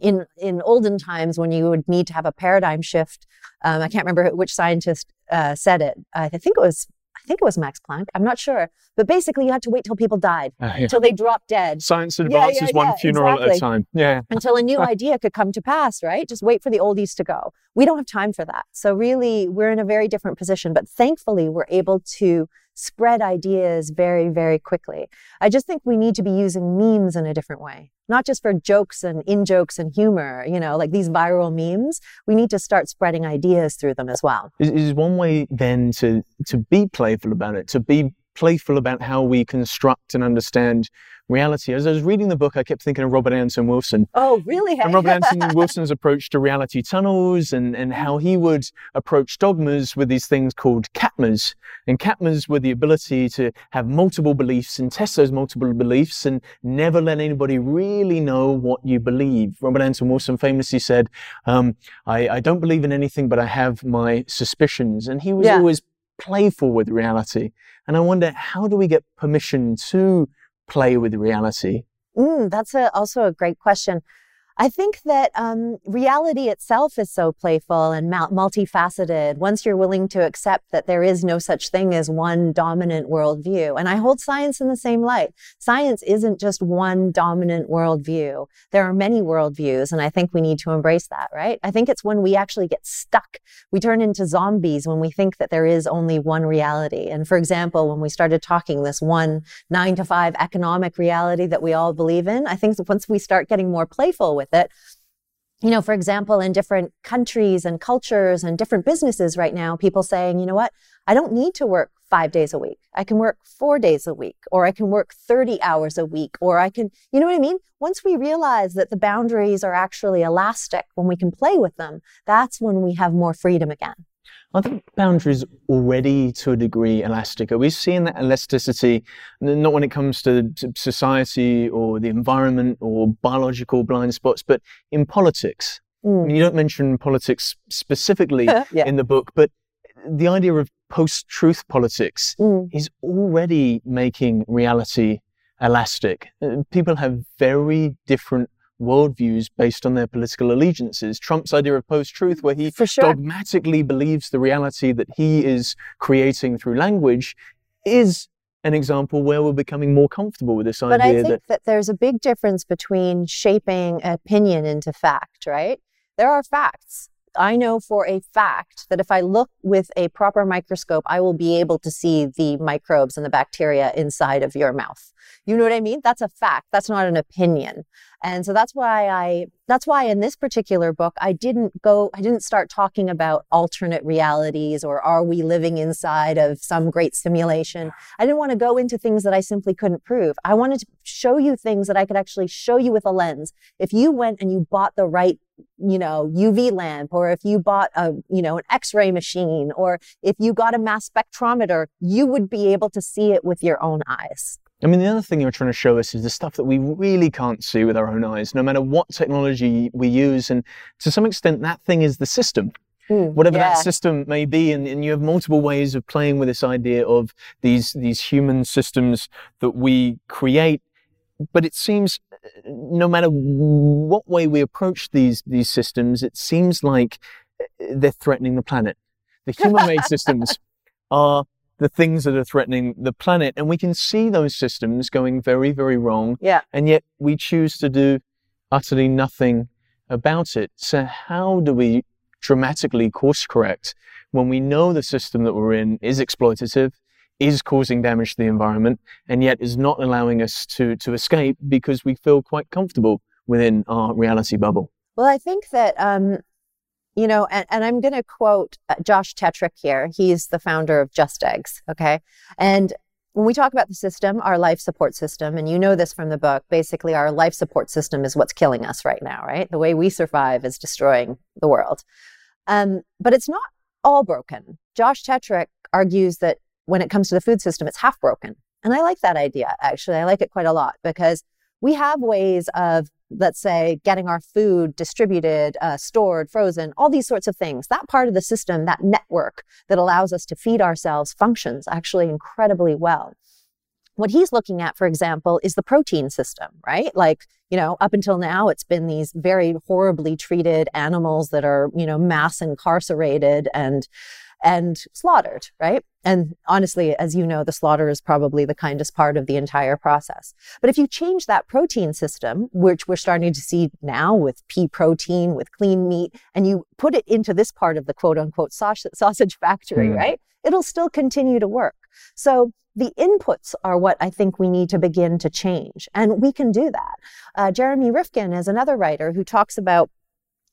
in in olden times when you would need to have a paradigm shift um, i can't remember which scientist uh, said it i think it was I think it was Max Planck. I'm not sure, but basically, you had to wait till people died, uh, yeah. till they dropped dead. Science advances yeah, yeah, one funeral exactly. at a time. Yeah. Until a new idea could come to pass, right? Just wait for the oldies to go. We don't have time for that. So really, we're in a very different position. But thankfully, we're able to spread ideas very, very quickly. I just think we need to be using memes in a different way, not just for jokes and in jokes and humor, you know, like these viral memes. We need to start spreading ideas through them as well. Is, is one way then to, to be playful about it, to be playful about how we construct and understand reality. As I was reading the book, I kept thinking of Robert Anton Wilson. Oh, really? And Robert Anton Wilson's approach to reality tunnels and, and how he would approach dogmas with these things called catmas. And catmas were the ability to have multiple beliefs and test those multiple beliefs and never let anybody really know what you believe. Robert Anton Wilson famously said, um, I, I, don't believe in anything, but I have my suspicions. And he was yeah. always playful with reality. And I wonder, how do we get permission to play with reality? Mm, that's a, also a great question. I think that um, reality itself is so playful and multifaceted once you're willing to accept that there is no such thing as one dominant worldview. And I hold science in the same light. Science isn't just one dominant worldview. There are many worldviews, and I think we need to embrace that, right? I think it's when we actually get stuck. We turn into zombies when we think that there is only one reality. And for example, when we started talking this one nine to five economic reality that we all believe in, I think once we start getting more playful with it. You know, for example, in different countries and cultures and different businesses right now, people saying, you know what, I don't need to work five days a week. I can work four days a week, or I can work 30 hours a week, or I can, you know what I mean? Once we realize that the boundaries are actually elastic, when we can play with them, that's when we have more freedom again. Are the boundaries already to a degree elastic? Are we seeing that elasticity, not when it comes to society or the environment or biological blind spots, but in politics? Mm. You don't mention politics specifically yeah. in the book, but the idea of post truth politics mm. is already making reality elastic. Uh, people have very different worldviews based on their political allegiances. Trump's idea of post truth, where he sure. dogmatically believes the reality that he is creating through language, is an example where we're becoming more comfortable with this idea. But I think that, that there's a big difference between shaping opinion into fact, right? There are facts. I know for a fact that if I look with a proper microscope, I will be able to see the microbes and the bacteria inside of your mouth. You know what I mean? That's a fact. That's not an opinion. And so that's why I, that's why in this particular book, I didn't go, I didn't start talking about alternate realities or are we living inside of some great simulation. I didn't want to go into things that I simply couldn't prove. I wanted to show you things that I could actually show you with a lens. If you went and you bought the right you know, UV lamp, or if you bought a, you know, an x-ray machine, or if you got a mass spectrometer, you would be able to see it with your own eyes. I mean, the other thing you're trying to show us is the stuff that we really can't see with our own eyes, no matter what technology we use. And to some extent, that thing is the system. Mm, Whatever yeah. that system may be, and, and you have multiple ways of playing with this idea of these these human systems that we create. But it seems, no matter what way we approach these these systems, it seems like they're threatening the planet. The human-made systems are the things that are threatening the planet. And we can see those systems going very, very wrong. Yeah. And yet we choose to do utterly nothing about it. So how do we dramatically course correct when we know the system that we're in is exploitative, is causing damage to the environment and yet is not allowing us to, to escape because we feel quite comfortable within our reality bubble. Well, I think that, um, you know, and, and I'm going to quote uh, Josh Tetrick here. He's the founder of Just Eggs. Okay. And when we talk about the system, our life support system, and you know this from the book, basically our life support system is what's killing us right now, right? The way we survive is destroying the world. Um, but it's not all broken. Josh Tetrick argues that when it comes to the food system, it's half broken. And I like that idea, actually. I like it quite a lot because we have ways of, let's say, getting our food distributed, uh, stored, frozen, all these sorts of things. That part of the system, that network that allows us to feed ourselves functions actually incredibly well. What he's looking at, for example, is the protein system, right? Like, you know, up until now, it's been these very horribly treated animals that are, you know, mass incarcerated and and slaughtered, right? And honestly, as you know, the slaughter is probably the kindest part of the entire process. But if you change that protein system, which we're starting to see now with pea protein, with clean meat, and you put it into this part of the quote unquote sausage factory, mm. right? It'll still continue to work. So the inputs are what I think we need to begin to change. And we can do that. Uh, Jeremy Rifkin is another writer who talks about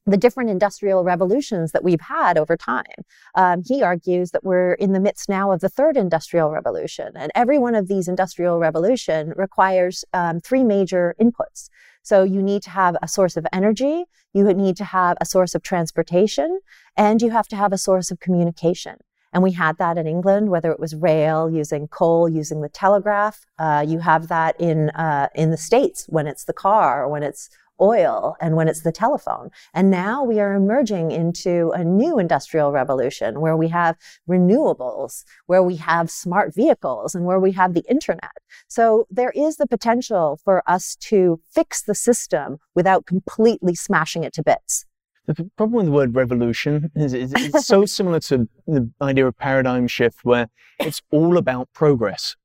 the different industrial revolutions that we've had over time. Um, he argues that we're in the midst now of the third industrial revolution, and every one of these industrial revolution requires um, three major inputs. So you need to have a source of energy, you need to have a source of transportation, and you have to have a source of communication. And we had that in England, whether it was rail, using coal, using the telegraph. Uh, you have that in uh, in the states when it's the car, when it's oil and when it's the telephone. And now we are emerging into a new industrial revolution where we have renewables, where we have smart vehicles and where we have the internet. So there is the potential for us to fix the system without completely smashing it to bits. The problem with the word revolution is it's so similar to the idea of paradigm shift where it's all about progress.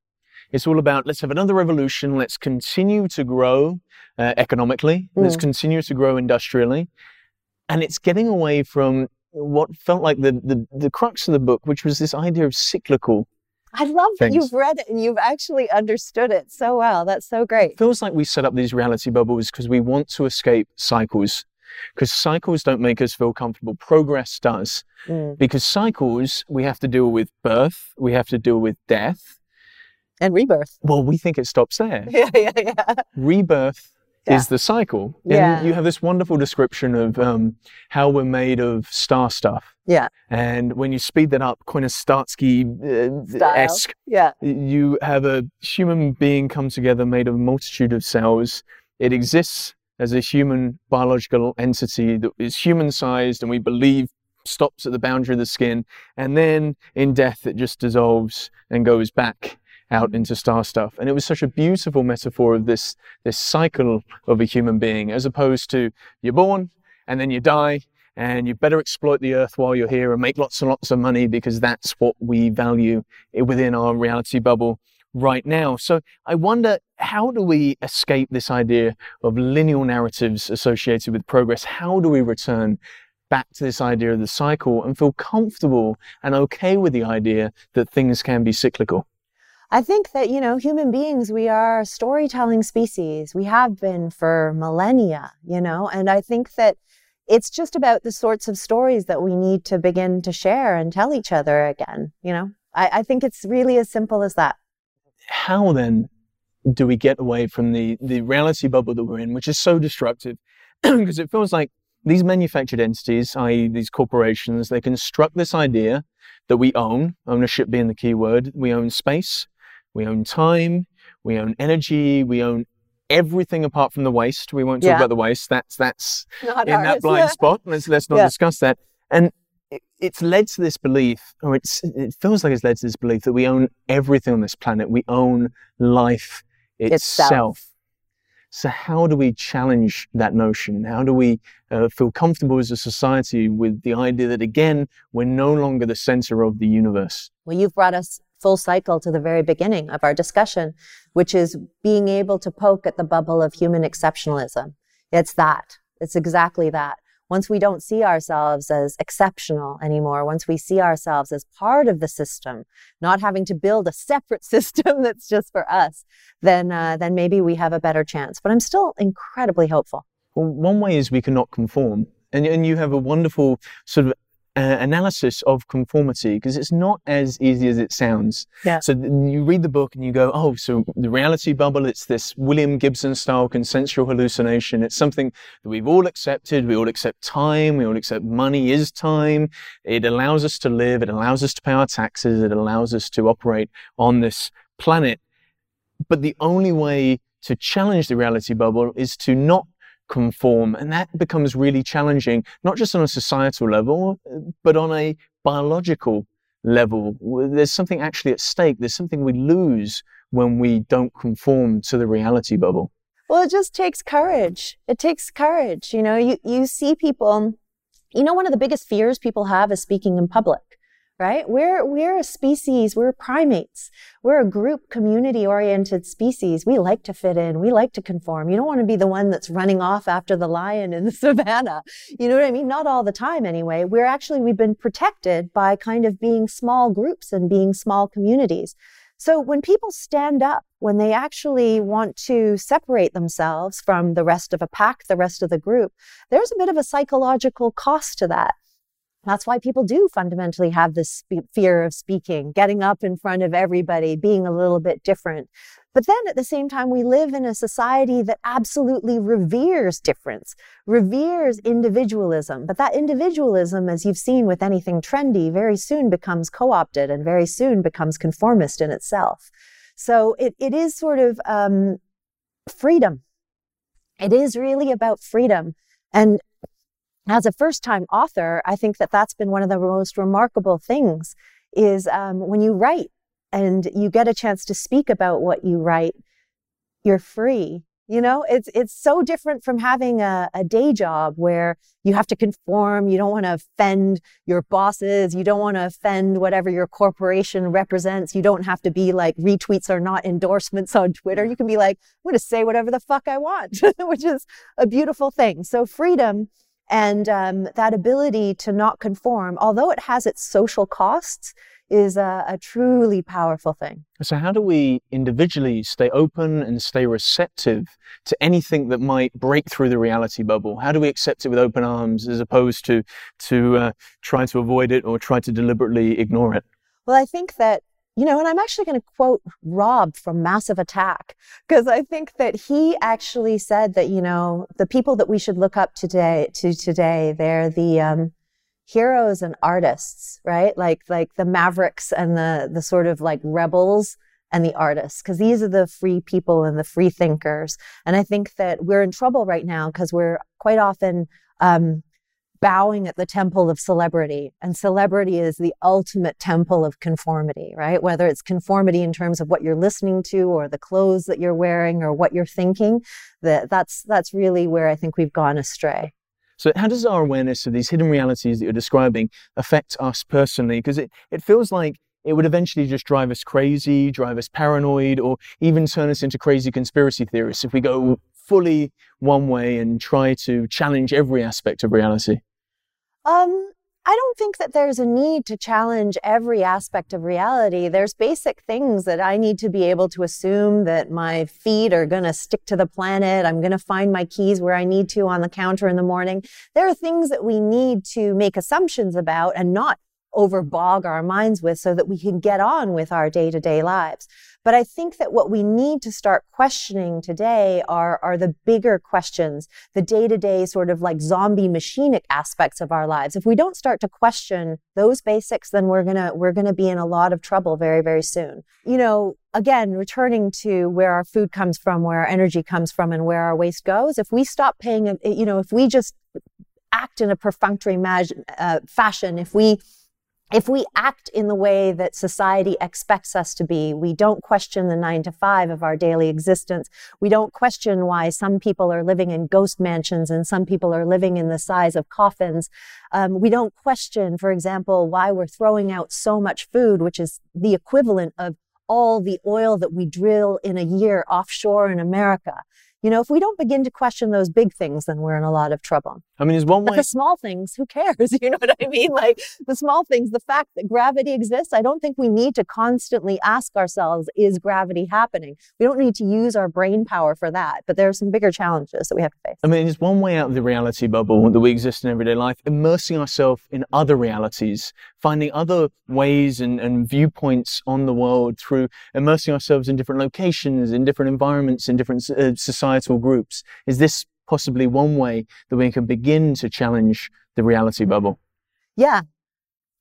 It's all about let's have another revolution. Let's continue to grow uh, economically. Mm. Let's continue to grow industrially. And it's getting away from what felt like the, the, the crux of the book, which was this idea of cyclical. I love things. that you've read it and you've actually understood it so well. That's so great. It feels like we set up these reality bubbles because we want to escape cycles. Because cycles don't make us feel comfortable. Progress does. Mm. Because cycles, we have to deal with birth, we have to deal with death, and rebirth. Well, we think it stops there. yeah, yeah, yeah. Rebirth yeah. is the cycle. And yeah. you have this wonderful description of um, how we're made of star stuff. Yeah. And when you speed that up, Starsky-esque, uh, yeah. you have a human being come together made of a multitude of cells. It exists as a human biological entity that is human sized and we believe stops at the boundary of the skin. And then in death, it just dissolves and goes back out into star stuff. And it was such a beautiful metaphor of this, this cycle of a human being, as opposed to you're born and then you die and you better exploit the earth while you're here and make lots and lots of money because that's what we value within our reality bubble right now. So I wonder, how do we escape this idea of linear narratives associated with progress? How do we return back to this idea of the cycle and feel comfortable and okay with the idea that things can be cyclical? I think that, you know, human beings, we are a storytelling species. We have been for millennia, you know, and I think that it's just about the sorts of stories that we need to begin to share and tell each other again, you know. I, I think it's really as simple as that. How then do we get away from the, the reality bubble that we're in, which is so destructive? because it feels like these manufactured entities, i.e., these corporations, they construct this idea that we own, ownership being the key word, we own space, we own time, we own energy, we own everything apart from the waste. We won't talk yeah. about the waste. That's that's not in ours. that blind spot. Let's let's not yeah. discuss that. And it, it's led to this belief, or it's it feels like it's led to this belief that we own everything on this planet. We own life itself. itself. So how do we challenge that notion? How do we uh, feel comfortable as a society with the idea that again we're no longer the center of the universe? Well, you've brought us full cycle to the very beginning of our discussion, which is being able to poke at the bubble of human exceptionalism. It's that. It's exactly that. once we don't see ourselves as exceptional anymore, once we see ourselves as part of the system, not having to build a separate system that's just for us, then uh, then maybe we have a better chance. But I'm still incredibly hopeful. Well, one way is we cannot conform. And, and you have a wonderful sort of uh, analysis of conformity because it's not as easy as it sounds. Yeah. So you read the book and you go, oh, so the reality bubble, it's this William Gibson style consensual hallucination. It's something that we've all accepted. We all accept time. We all accept money is time. It allows us to live. It allows us to pay our taxes. It allows us to operate on this planet. But the only way to challenge the reality bubble is to not conform. And that becomes really challenging, not just on a societal level, but on a biological level. There's something actually at stake. There's something we lose when we don't conform to the reality bubble. Well, it just takes courage. It takes courage. You know, you, you see people, you know, one of the biggest fears people have is speaking in public right? We're, we're a species, we're primates. We're a group community oriented species. We like to fit in. We like to conform. You don't want to be the one that's running off after the lion in the savannah. You know what I mean? Not all the time anyway. We're actually, we've been protected by kind of being small groups and being small communities. So when people stand up, when they actually want to separate themselves from the rest of a pack, the rest of the group, there's a bit of a psychological cost to that. That's why people do fundamentally have this fear of speaking, getting up in front of everybody, being a little bit different. But then at the same time, we live in a society that absolutely reveres difference, reveres individualism. But that individualism, as you've seen with anything trendy, very soon becomes co-opted and very soon becomes conformist in itself. So it, it is sort of um, freedom. It is really about freedom. And as a first time author, I think that that's been one of the most remarkable things is um, when you write and you get a chance to speak about what you write, you're free. You know, it's it's so different from having a, a day job where you have to conform. You don't want to offend your bosses. You don't want to offend whatever your corporation represents. You don't have to be like retweets are not endorsements on Twitter. You can be like, I'm going to say whatever the fuck I want, which is a beautiful thing. So freedom and um, that ability to not conform, although it has its social costs, is a, a, truly powerful thing. So, how do we individually stay open and stay receptive to anything that might break through the reality bubble? How do we accept it with open arms as opposed to to uh, try to avoid it or try to deliberately ignore it? Well, I think that you know, and I'm actually going to quote Rob from Massive Attack because I think that he actually said that, you know, the people that we should look up today to today, they're the um, heroes and artists, right? Like, like the mavericks and the, the sort of like rebels and the artists, because these are the free people and the free thinkers. And I think that we're in trouble right now because we're quite often, um, bowing at the temple of celebrity. And celebrity is the ultimate temple of conformity, right? Whether it's conformity in terms of what you're listening to or the clothes that you're wearing or what you're thinking, that, that's, that's really where I think we've gone astray. So, how does our awareness of these hidden realities that you're describing affect us personally? Because it, it feels like it would eventually just drive us crazy, drive us paranoid, or even turn us into crazy conspiracy theorists if we go fully one way and try to challenge every aspect of reality. Um, I don't think that there's a need to challenge every aspect of reality. There's basic things that I need to be able to assume that my feet are going to stick to the planet. I'm going to find my keys where I need to on the counter in the morning. There are things that we need to make assumptions about and not overbog our minds with so that we can get on with our day to day lives. But I think that what we need to start questioning today are, are the bigger questions, the day to day sort of like zombie machinic aspects of our lives. If we don't start to question those basics, then we're going to, we're going to be in a lot of trouble very, very soon. You know, again, returning to where our food comes from, where our energy comes from and where our waste goes. If we stop paying, you know, if we just act in a perfunctory uh, fashion, if we if we act in the way that society expects us to be, we don't question the nine to five of our daily existence. We don't question why some people are living in ghost mansions and some people are living in the size of coffins. Um, we don't question, for example, why we're throwing out so much food, which is the equivalent of all the oil that we drill in a year offshore in America. You know, if we don't begin to question those big things, then we're in a lot of trouble. I mean, there's one But way. the small things, who cares? You know what I mean? Like the small things, the fact that gravity exists, I don't think we need to constantly ask ourselves, is gravity happening? We don't need to use our brain power for that. But there are some bigger challenges that we have to face. I mean, it's one way out of the reality bubble that we exist in everyday life, immersing ourselves in other realities, finding other ways and, and viewpoints on the world through immersing ourselves in different locations, in different environments, in different uh, societal groups. Is this possibly one way that we can begin to challenge the reality bubble? Yeah,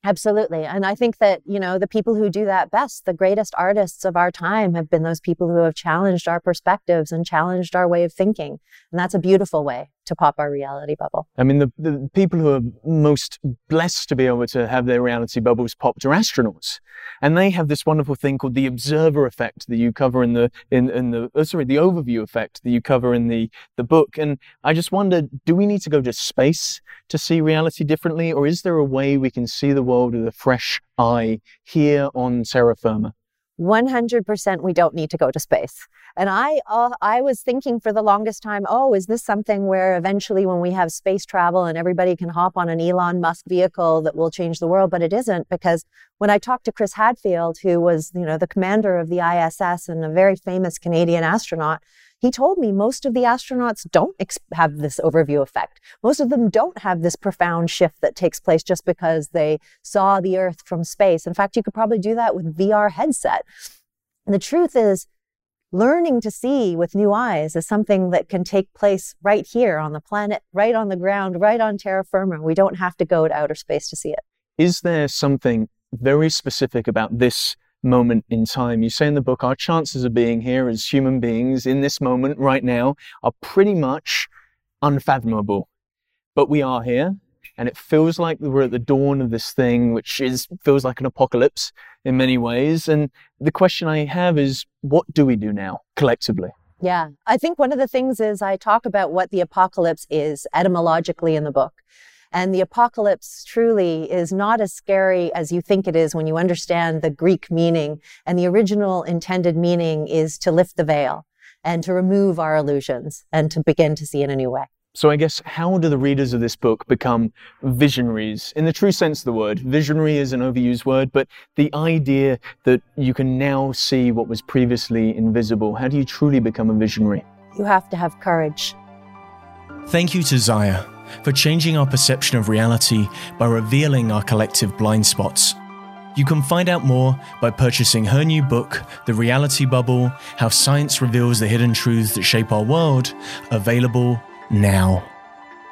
absolutely. And I think that, you know, the people who do that best, the greatest artists of our time have been those people who have challenged our perspectives and challenged our way of thinking. And that's a beautiful way to pop our reality bubble. I mean, the, the people who are most blessed to be able to have their reality bubbles popped are astronauts. And they have this wonderful thing called the observer effect that you cover in the, in, in the, oh, sorry, the overview effect that you cover in the, the book. And I just wonder, do we need to go to space to see reality differently? Or is there a way we can see the world with a fresh eye here on terra firma? 100% we don't need to go to space. And I, uh, I was thinking for the longest time, oh, is this something where eventually when we have space travel and everybody can hop on an Elon Musk vehicle that will change the world? But it isn't because when I talked to Chris Hadfield, who was, you know, the commander of the ISS and a very famous Canadian astronaut, he told me most of the astronauts don't ex- have this overview effect. Most of them don't have this profound shift that takes place just because they saw the Earth from space. In fact, you could probably do that with VR headset. And the truth is, learning to see with new eyes is something that can take place right here on the planet, right on the ground, right on terra firma. We don't have to go to outer space to see it. Is there something very specific about this moment in time? You say in the book, our chances of being here as human beings in this moment right now are pretty much unfathomable. But we are here, and it feels like we're at the dawn of this thing, which is feels like an apocalypse in many ways. And the question I have is, what do we do now collectively? Yeah. I think one of the things is I talk about what the apocalypse is etymologically in the book. And the apocalypse truly is not as scary as you think it is when you understand the Greek meaning. And the original intended meaning is to lift the veil and to remove our illusions and to begin to see in a new way. So I guess how do the readers of this book become visionaries in the true sense of the word? Visionary is an overused word, but the idea that you can now see what was previously invisible. How do you truly become a visionary? You have to have courage. Thank you to Ziya for changing our perception of reality by revealing our collective blind spots. You can find out more by purchasing her new book, The Reality Bubble How Science Reveals the Hidden Truths That Shape Our World, available now.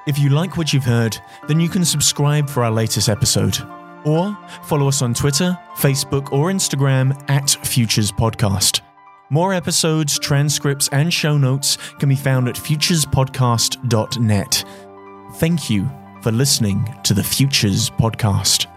If you like what you've heard, then you can subscribe for our latest episode. Or follow us on Twitter, Facebook, or Instagram at Futures Podcast. More episodes, transcripts, and show notes can be found at futurespodcast.net. Thank you for listening to the Futures Podcast.